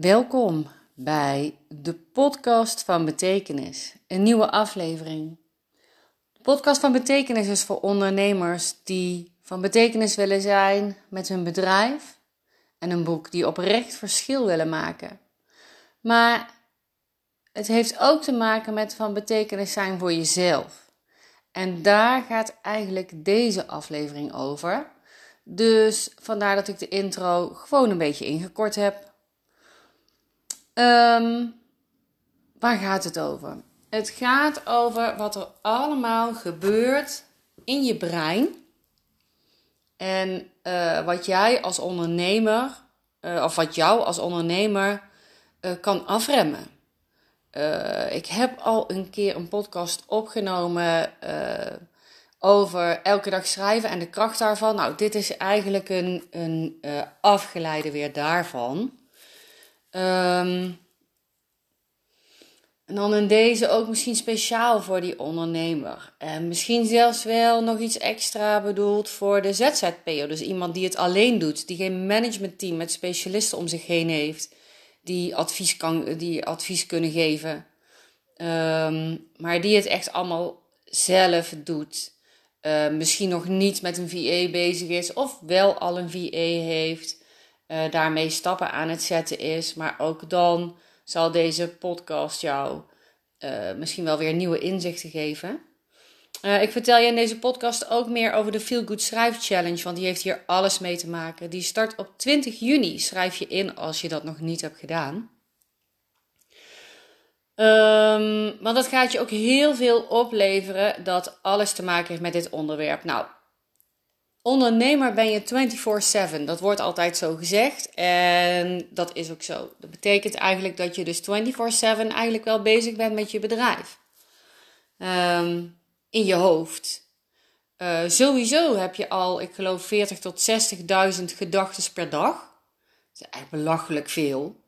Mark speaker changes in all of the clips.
Speaker 1: Welkom bij de podcast van betekenis, een nieuwe aflevering. De podcast van betekenis is voor ondernemers die van betekenis willen zijn met hun bedrijf en een boek die oprecht verschil willen maken. Maar het heeft ook te maken met van betekenis zijn voor jezelf. En daar gaat eigenlijk deze aflevering over. Dus vandaar dat ik de intro gewoon een beetje ingekort heb. Um, waar gaat het over? Het gaat over wat er allemaal gebeurt in je brein. En uh, wat jij als ondernemer, uh, of wat jou als ondernemer uh, kan afremmen. ik heb al een keer een podcast opgenomen over elke dag schrijven en de kracht daarvan. Nou, dit is eigenlijk een, een afgeleide weer daarvan. Um, en dan in deze ook misschien speciaal voor die ondernemer. En misschien zelfs wel nog iets extra bedoeld voor de ZZP'er. Dus iemand die het alleen doet, die geen managementteam met specialisten om zich heen heeft, die advies, kan, die advies kunnen geven. Um, maar die het echt allemaal zelf doet. Uh, misschien nog niet met een VA bezig is, of wel al een VA heeft uh, daarmee stappen aan het zetten is. Maar ook dan zal deze podcast jou uh, misschien wel weer nieuwe inzichten geven. Uh, ik vertel je in deze podcast ook meer over de Feel Good Schrijf Challenge, want die heeft hier alles mee te maken. Die start op 20 juni. Schrijf je in als je dat nog niet hebt gedaan. Um, want dat gaat je ook heel veel opleveren dat alles te maken heeft met dit onderwerp. Nou, Ondernemer ben je 24/7. Dat wordt altijd zo gezegd. En dat is ook zo. Dat betekent eigenlijk dat je dus 24/7 eigenlijk wel bezig bent met je bedrijf. Um, in je hoofd. Uh, sowieso heb je al, ik geloof, 40 tot 60.000 gedachten per dag. Dat is eigenlijk belachelijk veel.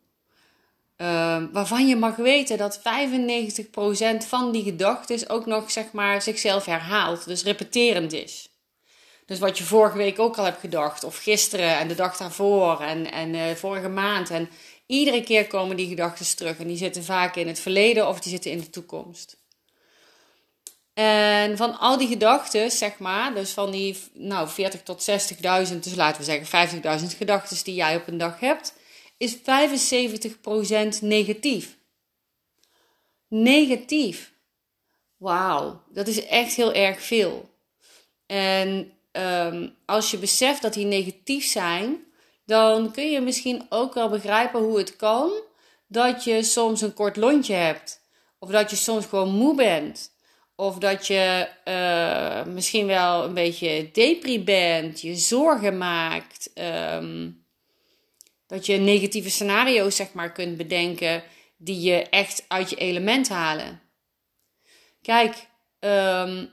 Speaker 1: Uh, waarvan je mag weten dat 95% van die gedachten ook nog zeg maar, zichzelf herhaalt. Dus repeterend is. Dus wat je vorige week ook al hebt gedacht, of gisteren en de dag daarvoor en, en uh, vorige maand. En iedere keer komen die gedachten terug en die zitten vaak in het verleden of die zitten in de toekomst. En van al die gedachten, zeg maar, dus van die nou, 40 tot 60.000, dus laten we zeggen 50.000 gedachten die jij op een dag hebt, is 75% negatief. Negatief. Wauw, dat is echt heel erg veel. En um, als je beseft dat die negatief zijn, dan kun je misschien ook wel begrijpen hoe het kan dat je soms een kort lontje hebt. Of dat je soms gewoon moe bent. Of dat je uh, misschien wel een beetje depri bent, je zorgen maakt. Um, dat je negatieve scenario's zeg maar kunt bedenken die je echt uit je element halen. Kijk, um,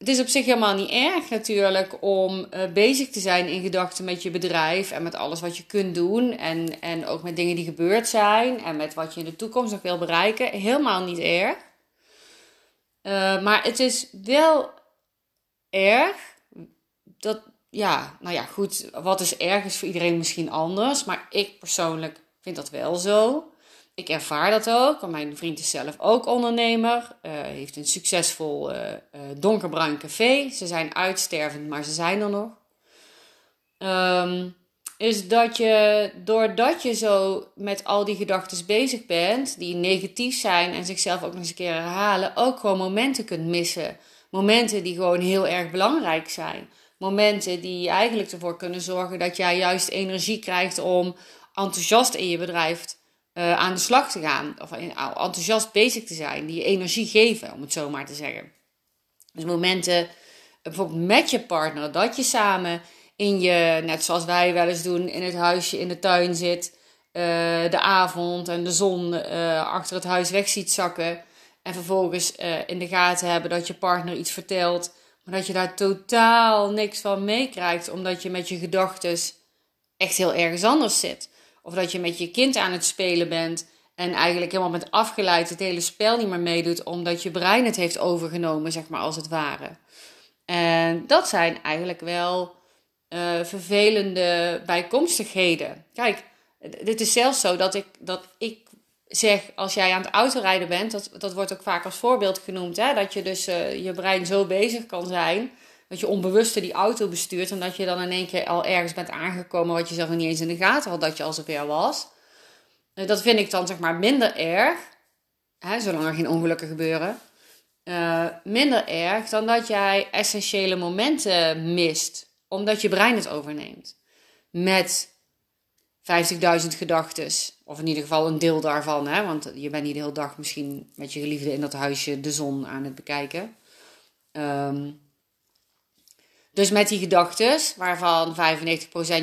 Speaker 1: het is op zich helemaal niet erg natuurlijk om uh, bezig te zijn in gedachten met je bedrijf en met alles wat je kunt doen en, en ook met dingen die gebeurd zijn en met wat je in de toekomst nog wil bereiken. Helemaal niet erg. Uh, maar het is wel erg dat, ja, nou ja, goed, wat is erg is voor iedereen misschien anders, maar ik persoonlijk vind dat wel zo. Ik ervaar dat ook, want mijn vriend is zelf ook ondernemer. Uh, heeft een succesvol uh, uh, donkerbruin café. Ze zijn uitstervend, maar ze zijn er nog. Um, is dat je, doordat je zo met al die gedachten bezig bent, die negatief zijn en zichzelf ook nog eens een keer herhalen, ook gewoon momenten kunt missen. Momenten die gewoon heel erg belangrijk zijn. Momenten die eigenlijk ervoor kunnen zorgen dat jij juist energie krijgt om enthousiast in je bedrijf uh, aan de slag te gaan. Of enthousiast bezig te zijn. Die je energie geven, om het zo maar te zeggen. Dus momenten, bijvoorbeeld met je partner, dat je samen in je, net zoals wij wel eens doen, in het huisje in de tuin zit. Uh, de avond en de zon achter het huis weg ziet zakken. En vervolgens in de gaten hebben dat je partner iets vertelt. Maar dat je daar totaal niks van meekrijgt. Omdat je met je gedachten echt heel ergens anders zit. Of dat je met je kind aan het spelen bent en eigenlijk helemaal bent afgeleid, het hele spel niet meer meedoet, omdat je brein het heeft overgenomen, zeg maar als het ware. En dat zijn eigenlijk wel uh, vervelende bijkomstigheden. Kijk, dit is zelfs zo dat ik, dat ik zeg, als jij aan het autorijden bent, dat, dat wordt ook vaak als voorbeeld genoemd, hè, dat je dus uh, je brein zo bezig kan zijn, dat je onbewuster die auto bestuurt en dat je dan in één keer al ergens bent aangekomen wat je zelf nog niet eens in de gaten had dat je al zover was. Uh, dat vind ik dan zeg maar minder erg, hè, zolang er geen ongelukken gebeuren. Uh, minder erg dan dat jij essentiële momenten mist, omdat je brein het overneemt. Met 50.000 gedachten. Of in ieder geval een deel daarvan. Hè? Want je bent niet de hele dag misschien met je geliefde in dat huisje de zon aan het bekijken. Um, dus met die gedachten, waarvan 95%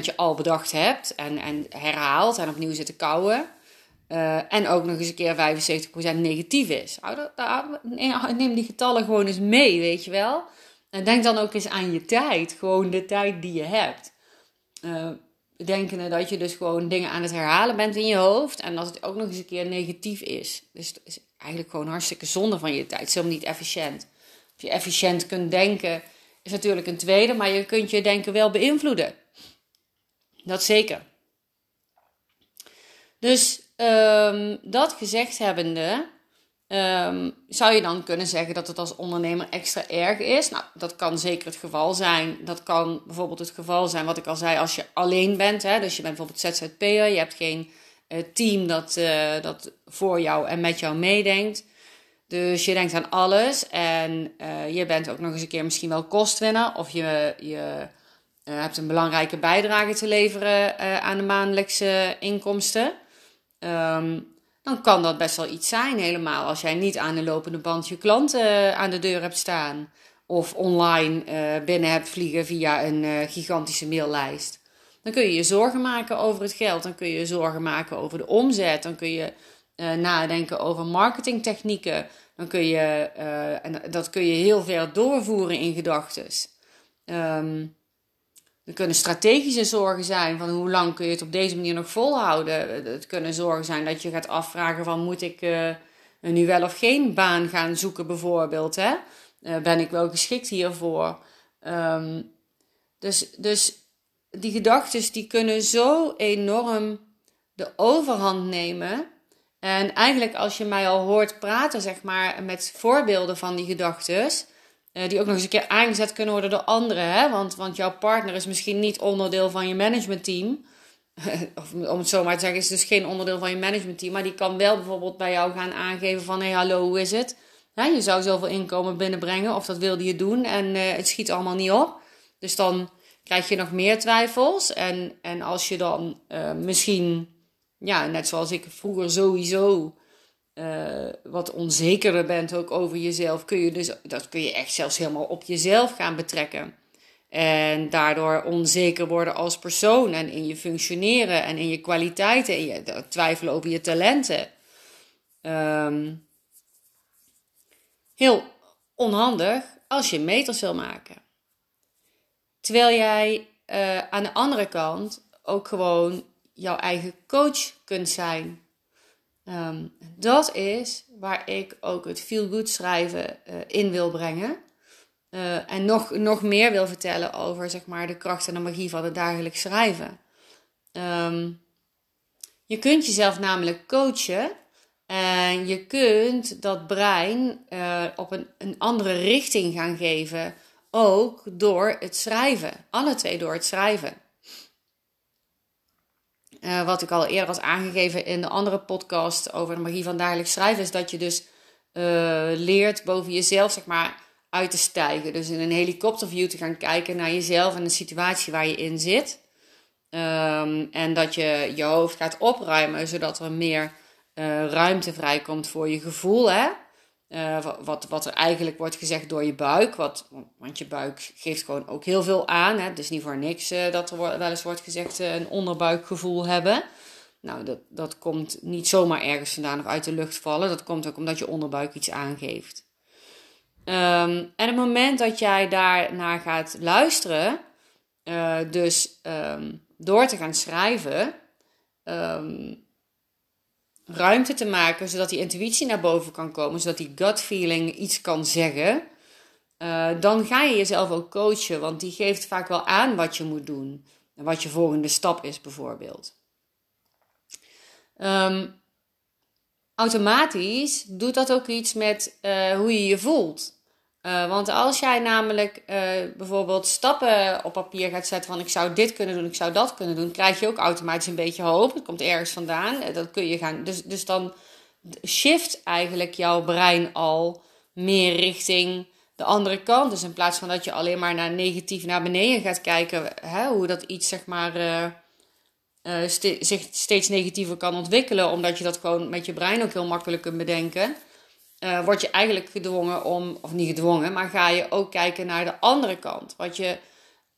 Speaker 1: je al bedacht hebt en, en herhaalt en opnieuw zit te kouwen. Uh, en ook nog eens een keer 75% negatief is. Neem die getallen gewoon eens mee, weet je wel. En denk dan ook eens aan je tijd. Gewoon de tijd die je hebt. Uh, denkende dat je dus gewoon dingen aan het herhalen bent in je hoofd. En dat het ook nog eens een keer negatief is. Dus het is eigenlijk gewoon hartstikke zonde van je tijd. Het is helemaal niet efficiënt. Of je efficiënt kunt denken is natuurlijk een tweede. Maar je kunt je denken wel beïnvloeden. Dat zeker. Dus um, dat gezegd hebbende Um, zou je dan kunnen zeggen dat het als ondernemer extra erg is? Nou, dat kan zeker het geval zijn. Dat kan bijvoorbeeld het geval zijn, wat ik al zei, als je alleen bent. Hè? Dus je bent bijvoorbeeld ZZP'er, je hebt geen uh, team dat, uh, dat voor jou en met jou meedenkt. Dus je denkt aan alles en uh, je bent ook nog eens een keer misschien wel kostwinner. Of je, je hebt een belangrijke bijdrage te leveren aan de maandelijkse inkomsten. Um, dan kan dat best wel iets zijn. Helemaal als jij niet aan de lopende band je klanten aan de deur hebt staan. Of online binnen hebt vliegen via een gigantische maillijst. Dan kun je je zorgen maken over het geld. Dan kun je je zorgen maken over de omzet. Dan kun je nadenken over marketingtechnieken. Dan kun je, en dat kun je heel ver doorvoeren in gedachten. Um, er kunnen strategische zorgen zijn van hoe lang kun je het op deze manier nog volhouden. Het kunnen zorgen zijn dat je gaat afvragen van moet ik uh, nu wel of geen baan gaan zoeken bijvoorbeeld. Hè? Ben ik wel geschikt hiervoor? Um, dus, dus die gedachten die kunnen zo enorm de overhand nemen. En eigenlijk als je mij al hoort praten zeg maar met voorbeelden van die gedachten uh, die ook nog eens een keer aangezet kunnen worden door anderen. Hè? Want, want jouw partner is misschien niet onderdeel van je managementteam. of om het zo maar te zeggen, is dus geen onderdeel van je managementteam. Maar die kan wel bijvoorbeeld bij jou gaan aangeven van... Hé, hey, hallo, hoe is het? Hè, je zou zoveel inkomen binnenbrengen of dat wilde je doen. En uh, het schiet allemaal niet op. Dus dan krijg je nog meer twijfels. En, en als je dan uh, misschien, ja, net zoals ik vroeger sowieso uh, wat onzekerder bent ook over jezelf, kun je dus, dat kun je echt zelfs helemaal op jezelf gaan betrekken. En daardoor onzeker worden als persoon en in je functioneren en in je kwaliteiten en je twijfelen over je talenten. Um, heel onhandig als je meters wil maken. Terwijl jij uh, aan de andere kant ook gewoon jouw eigen coach kunt zijn. Um, dat is waar ik ook het feel good schrijven uh, in wil brengen. Uh, en nog, nog meer wil vertellen over zeg maar, de kracht en de magie van het dagelijks schrijven. Um, je kunt jezelf namelijk coachen. En je kunt dat brein uh, op een, een andere richting gaan geven. Ook door het schrijven. Alle twee door het schrijven. Uh, wat ik al eerder had aangegeven in de andere podcast over de magie van dagelijks schrijven, is dat je dus uh, leert boven jezelf, zeg maar, uit te stijgen. Dus in een helikopterview te gaan kijken naar jezelf en de situatie waar je in zit. Um, en dat je je hoofd gaat opruimen, zodat er meer uh, ruimte vrijkomt voor je gevoel. Hè? Uh, wat, wat er eigenlijk wordt gezegd door je buik. Wat, want je buik geeft gewoon ook heel veel aan. Hè? Is niet voor niks uh, dat er wel eens wordt gezegd uh, een onderbuikgevoel hebben. Nou, dat, dat komt niet zomaar ergens vandaan of uit de lucht vallen. Dat komt ook omdat je onderbuik iets aangeeft. Um, en het moment dat jij daar naar gaat luisteren, dus um, door te gaan schrijven, um, ruimte te maken, zodat die intuïtie naar boven kan komen, zodat die gut feeling iets kan zeggen, uh, dan ga je jezelf ook coachen, want die geeft vaak wel aan wat je moet doen en wat je volgende stap is, bijvoorbeeld. Um, automatisch doet dat ook iets met uh, hoe je je voelt. Uh, want als jij namelijk uh, bijvoorbeeld stappen op papier gaat zetten van ik zou dit kunnen doen, ik zou dat kunnen doen, krijg je ook automatisch een beetje hoop. Het komt ergens vandaan. Dat kun je gaan. Dus, dus dan shift eigenlijk jouw brein al meer richting de andere kant. Dus in plaats van dat je alleen maar naar negatief naar beneden gaat kijken, hè, hoe dat iets zeg maar zich steeds negatiever kan ontwikkelen, omdat je dat gewoon met je brein ook heel makkelijk kunt bedenken, uh, word je eigenlijk gedwongen om, of niet gedwongen, maar ga je ook kijken naar de andere kant. Wat je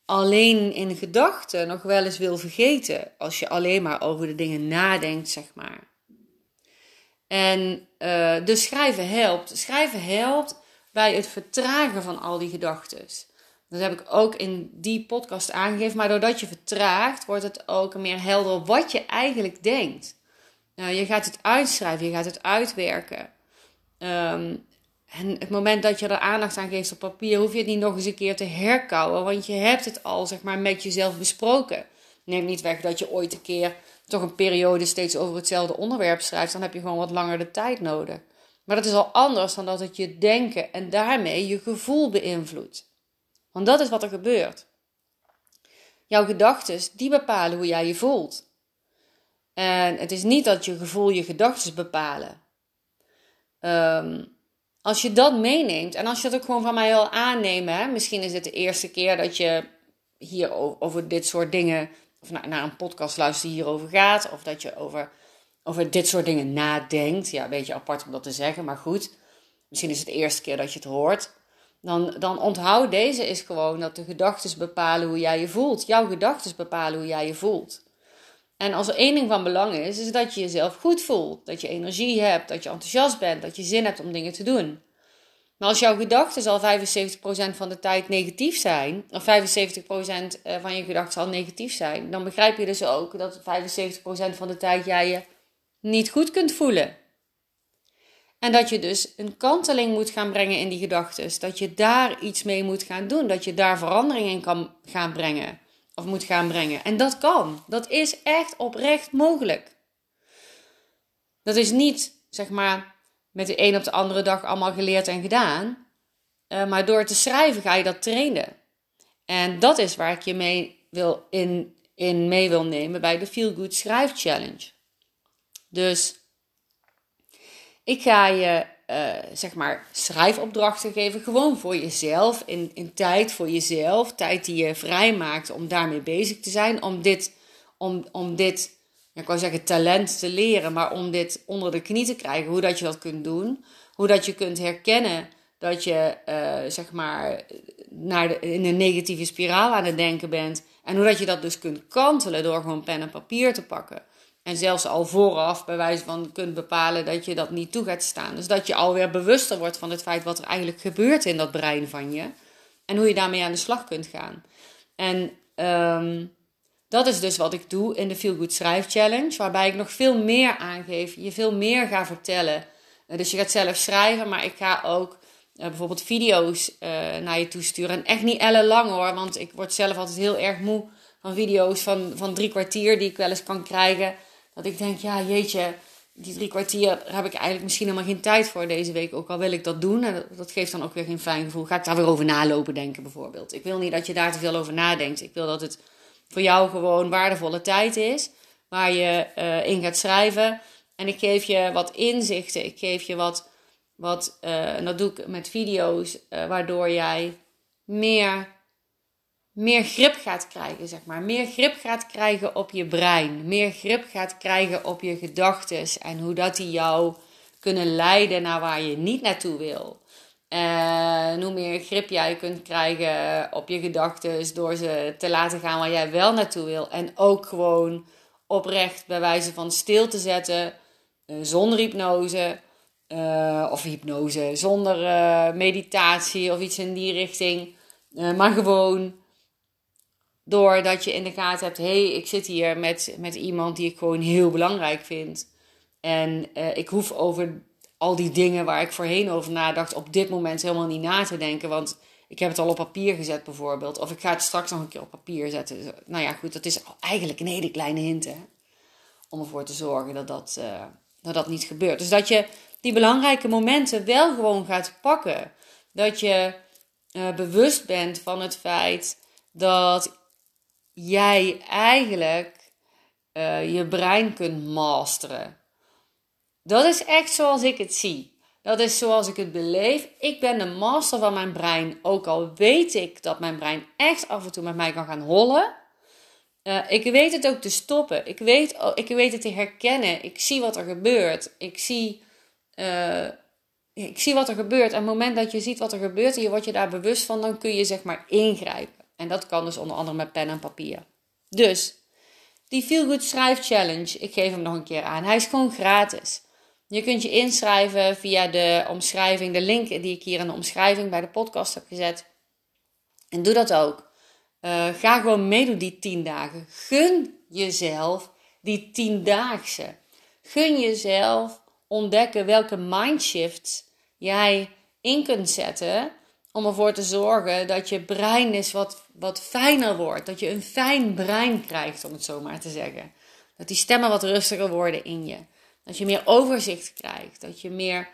Speaker 1: alleen in gedachten nog wel eens wil vergeten, als je alleen maar over de dingen nadenkt, zeg maar. En uh, dus schrijven helpt. Schrijven helpt bij het vertragen van al die gedachten. Dat heb ik ook in die podcast aangegeven. Maar doordat je vertraagt, wordt het ook meer helder wat je eigenlijk denkt. Nou, je gaat het uitschrijven, je gaat het uitwerken. Um, en het moment dat je er aandacht aan geeft op papier, hoef je het niet nog eens een keer te herkouwen. Want je hebt het al zeg maar, met jezelf besproken. Neem niet weg dat je ooit een keer toch een periode steeds over hetzelfde onderwerp schrijft. Dan heb je gewoon wat langer de tijd nodig. Maar dat is al anders dan dat het je denken en daarmee je gevoel beïnvloedt. Want dat is wat er gebeurt. Jouw gedachten, die bepalen hoe jij je voelt. En het is niet dat je gevoel je gedachten bepalen. Um, als je dat meeneemt en als je dat ook gewoon van mij wil aannemen, misschien is het de eerste keer dat je hier over dit soort dingen, of naar, een podcast luistert die hierover gaat, of dat je over, over dit soort dingen nadenkt. Ja, een beetje apart om dat te zeggen, maar goed. Misschien is het de eerste keer dat je het hoort dan, dan onthoud deze is gewoon dat de gedachten bepalen hoe jij je voelt. Jouw gedachten bepalen hoe jij je voelt. En als er één ding van belang is, is dat je jezelf goed voelt. Dat je energie hebt, dat je enthousiast bent, dat je zin hebt om dingen te doen. Maar als jouw gedachten al 75% van de tijd negatief zijn, of 75% eh, van je gedachten al negatief zijn, dan begrijp je dus ook dat 75% van de tijd jij je niet goed kunt voelen. En dat je dus een kanteling moet gaan brengen in die gedachten. Dat je daar iets mee moet gaan doen. Dat je daar verandering in kan gaan brengen. Of moet gaan brengen. En dat kan. Dat is echt oprecht mogelijk. Dat is niet, zeg maar, met de een op de andere dag allemaal geleerd en gedaan. Uh, maar door te schrijven ga je dat trainen. En dat is waar ik je mee wil in, in mee wil nemen bij de Feel Good Schrijf Challenge. Dus ik ga je uh, zeg maar schrijfopdrachten geven, gewoon voor jezelf, in, in tijd voor jezelf, tijd die je vrijmaakt om daarmee bezig te zijn, om dit, om, om dit ik wou zeggen talent te leren, maar om dit onder de knie te krijgen, hoe dat je dat kunt doen, hoe dat je kunt herkennen dat je uh, zeg maar naar de, in een negatieve spiraal aan het denken bent. En hoe dat je dat dus kunt kantelen door gewoon pen en papier te pakken. En zelfs al vooraf bij wijze van kunt bepalen dat je dat niet toe gaat staan. Dus dat je alweer bewuster wordt van het feit wat er eigenlijk gebeurt in dat brein van je. En hoe je daarmee aan de slag kunt gaan. En um, dat is dus wat ik doe in de Feel Good Schrijf Challenge. Waarbij ik nog veel meer aangeef. Je veel meer ga vertellen. Uh, dus je gaat zelf schrijven. Maar ik ga ook uh, bijvoorbeeld video's uh, naar je toesturen. En echt niet ellenlang hoor. Want ik word zelf altijd heel erg moe van video's van, van drie kwartier. Die ik wel eens kan krijgen dat ik denk, ja jeetje, die drie kwartier heb ik eigenlijk misschien helemaal geen tijd voor deze week. Ook al wil ik dat doen. En dat geeft dan ook weer geen fijn gevoel. Ga ik daar weer over nalopen denken bijvoorbeeld. Ik wil niet dat je daar te veel over nadenkt. Ik wil dat het voor jou gewoon waardevolle tijd is. Waar je uh, in gaat schrijven. En ik geef je wat inzichten. Ik geef je wat, wat uh, en dat doe ik met video's. Uh, waardoor jij meer meer grip gaat krijgen, zeg maar. Meer grip gaat krijgen op je brein. Meer grip gaat krijgen op je gedachten. En hoe dat die jou kunnen leiden naar waar je niet naartoe wil. En hoe meer grip jij kunt krijgen op je gedachten door ze te laten gaan waar jij wel naartoe wil. En ook gewoon oprecht bij wijze van stil te zetten, eh, zonder hypnose. Uh, of hypnose, zonder meditatie of iets in die richting. Maar gewoon Doordat je in de gaten hebt, hé, hey, ik zit hier met, met iemand die ik gewoon heel belangrijk vind. En uh, ik hoef over al die dingen waar ik voorheen over nadacht, op dit moment helemaal niet na te denken. Want ik heb het al op papier gezet bijvoorbeeld. Of ik ga het straks nog een keer op papier zetten. Nou ja, goed, dat is eigenlijk een hele kleine hint. Hè? om ervoor te zorgen dat dat, uh, dat dat niet gebeurt. Dus dat je die belangrijke momenten wel gewoon gaat pakken. Dat je uh, bewust bent van het feit dat jij eigenlijk uh, je brein kunt masteren. Dat is echt zoals ik het zie. Dat is zoals ik het beleef. Ik ben de master van mijn brein. Ook al weet ik dat mijn brein echt af en toe met mij kan gaan hollen. Uh, ik weet het ook te stoppen. Ik weet, ik weet het te herkennen. Ik zie wat er gebeurt. Ik zie, uh, ik zie wat er gebeurt. En op het moment dat je ziet wat er gebeurt en je wordt je daar bewust van, dan kun je zeg maar ingrijpen. En dat kan dus onder andere met pen en papier. Dus, die Feel Good Schrijf Challenge, ik geef hem nog een keer aan. Hij is gewoon gratis. Je kunt je inschrijven via de omschrijving, de link die ik hier in de omschrijving bij de podcast heb gezet. En doe dat ook. Uh, ga gewoon meedoen die tien dagen. Gun jezelf die tiendaagse. Gun jezelf ontdekken welke mindshift jij in kunt zetten om ervoor te zorgen dat je brein is wat, wat fijner wordt. Dat je een fijn brein krijgt, om het zo maar te zeggen. Dat die stemmen wat rustiger worden in je. Dat je meer overzicht krijgt. Dat je meer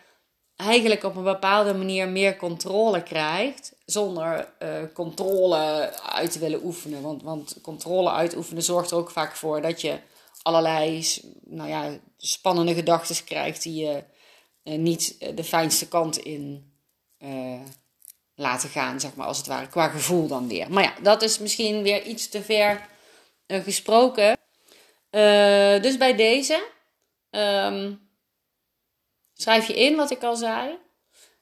Speaker 1: eigenlijk op een bepaalde manier meer controle krijgt. Zonder uh, controle uit te willen oefenen. Want, want controle uitoefenen zorgt er ook vaak voor dat je allerlei nou ja, spannende gedachten krijgt die je uh, niet de fijnste kant in uh, laten gaan, zeg maar, als het ware, qua gevoel dan weer. Maar ja, dat is misschien weer iets te ver gesproken. dus bij deze Um, schrijf je in wat ik al zei.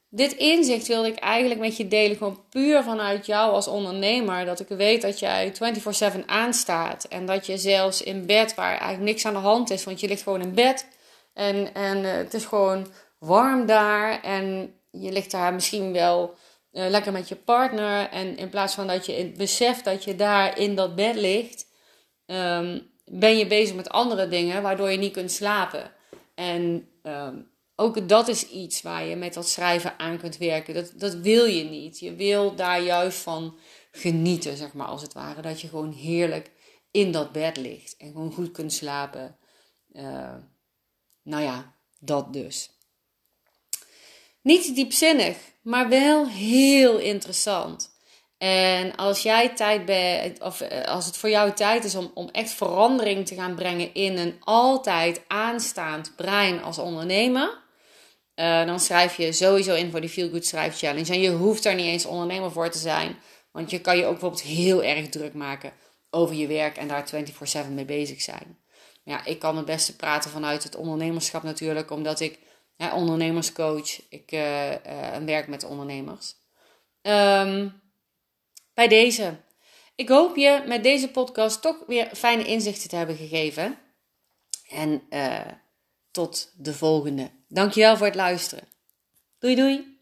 Speaker 1: Dit inzicht wilde ik eigenlijk met je delen, gewoon puur vanuit jou als ondernemer. Dat ik weet dat jij 24/7 aanstaat. En dat je zelfs in bed, waar eigenlijk niks aan de hand is, want je ligt gewoon in bed. En, en uh, het is gewoon warm daar. En je ligt daar misschien wel uh, lekker met je partner. En in plaats van dat je beseft dat je daar in dat bed ligt, um, ben je bezig met andere dingen, waardoor je niet kunt slapen. En um, ook dat is iets waar je met dat schrijven aan kunt werken. Dat, dat wil je niet. Je wil daar juist van genieten, zeg maar, als het ware. Dat je gewoon heerlijk in dat bed ligt en gewoon goed kunt slapen. Uh, nou ja, dat dus. Niet diepzinnig, maar wel heel interessant. En als jij tijd bent, of eh, als het voor jou tijd is om, om echt verandering te gaan brengen in een altijd aanstaand brein als ondernemer, uh, dan schrijf je sowieso in voor die Feel Good Schrijf Challenge. En je hoeft daar niet eens ondernemer voor te zijn, want je kan je ook bijvoorbeeld heel erg druk maken over je werk en daar 24/7 mee bezig zijn. Ja, ik kan het beste praten vanuit het ondernemerschap natuurlijk, omdat ik ondernemerscoach, ik uh, werk met ondernemers. Um, bij deze. Ik hoop je met deze podcast toch weer fijne inzichten te hebben gegeven. En uh, tot de volgende. Dankjewel voor het luisteren. Doei doei.